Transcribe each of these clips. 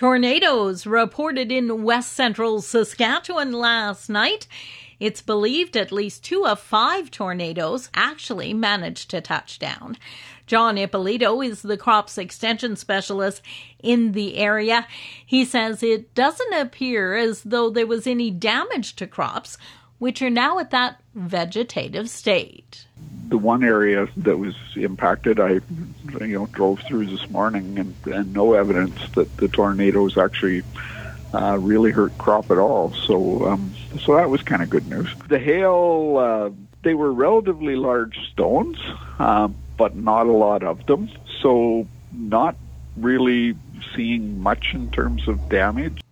Tornadoes reported in west central Saskatchewan last night. It's believed at least two of five tornadoes actually managed to touch down. John Ippolito is the crops extension specialist in the area. He says it doesn't appear as though there was any damage to crops, which are now at that vegetative state the one area that was impacted, I you know drove through this morning, and, and no evidence that the tornadoes actually uh, really hurt crop at all. So um, so that was kind of good news. The hail, uh, they were relatively large stones, uh, but not a lot of them. So not really seeing much in terms of damage.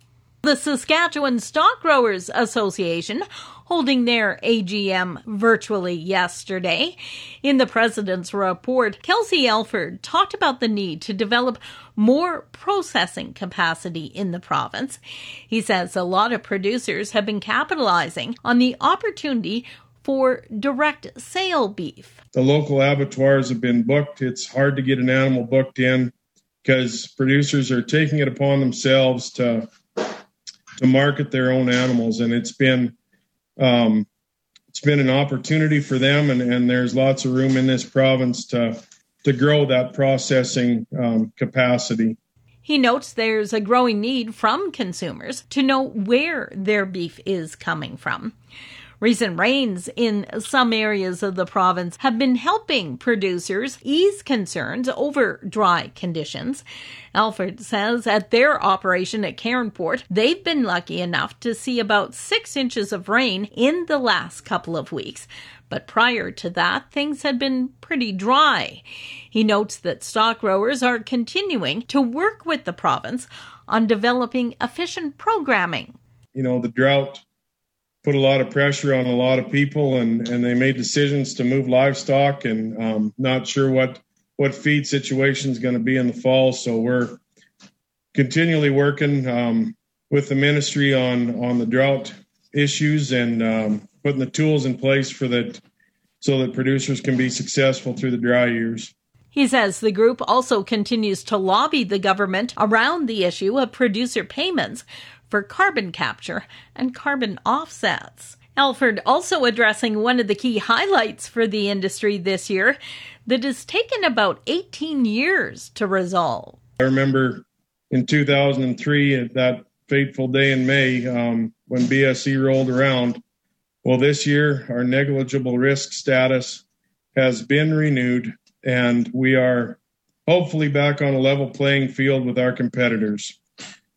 The Saskatchewan Stock Growers Association holding their AGM virtually yesterday. In the president's report, Kelsey Elford talked about the need to develop more processing capacity in the province. He says a lot of producers have been capitalizing on the opportunity for direct sale beef. The local abattoirs have been booked. It's hard to get an animal booked in because producers are taking it upon themselves to to market their own animals and it's been um, it's been an opportunity for them, and, and there's lots of room in this province to to grow that processing um, capacity. He notes there's a growing need from consumers to know where their beef is coming from. Recent rains in some areas of the province have been helping producers ease concerns over dry conditions. Elford says at their operation at Cairnport, they've been lucky enough to see about six inches of rain in the last couple of weeks. But prior to that, things had been pretty dry. He notes that stock growers are continuing to work with the province on developing efficient programming. You know, the drought put a lot of pressure on a lot of people, and and they made decisions to move livestock, and um, not sure what what feed situation is going to be in the fall. So we're continually working um, with the ministry on on the drought issues and um, putting the tools in place for that so that producers can be successful through the dry years. He says the group also continues to lobby the government around the issue of producer payments for carbon capture and carbon offsets. Elford also addressing one of the key highlights for the industry this year that has taken about 18 years to resolve. I remember in 2003, at that fateful day in May, um, when BSE rolled around. Well, this year, our negligible risk status has been renewed, and we are hopefully back on a level playing field with our competitors.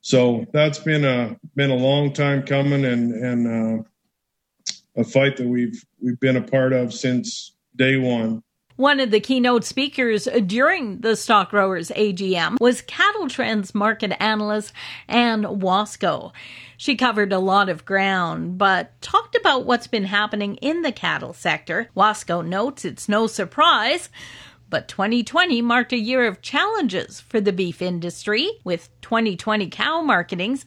So that's been a been a long time coming, and and uh, a fight that we've we've been a part of since day one. One of the keynote speakers during the Stock Growers AGM was Cattle Trends market analyst Ann Wasko. She covered a lot of ground, but talked about what's been happening in the cattle sector. Wasko notes it's no surprise but 2020 marked a year of challenges for the beef industry, with 2020 cow marketings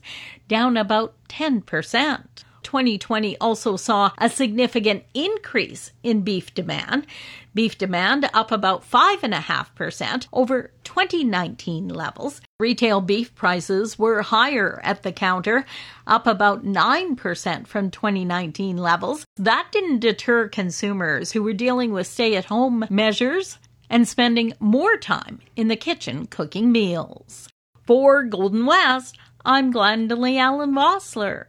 down about 10%. 2020 also saw a significant increase in beef demand. Beef demand up about 5.5% over 2019 levels. Retail beef prices were higher at the counter, up about 9% from 2019 levels. That didn't deter consumers who were dealing with stay at home measures and spending more time in the kitchen cooking meals. For Golden West, I'm Glendalee Allen Vossler.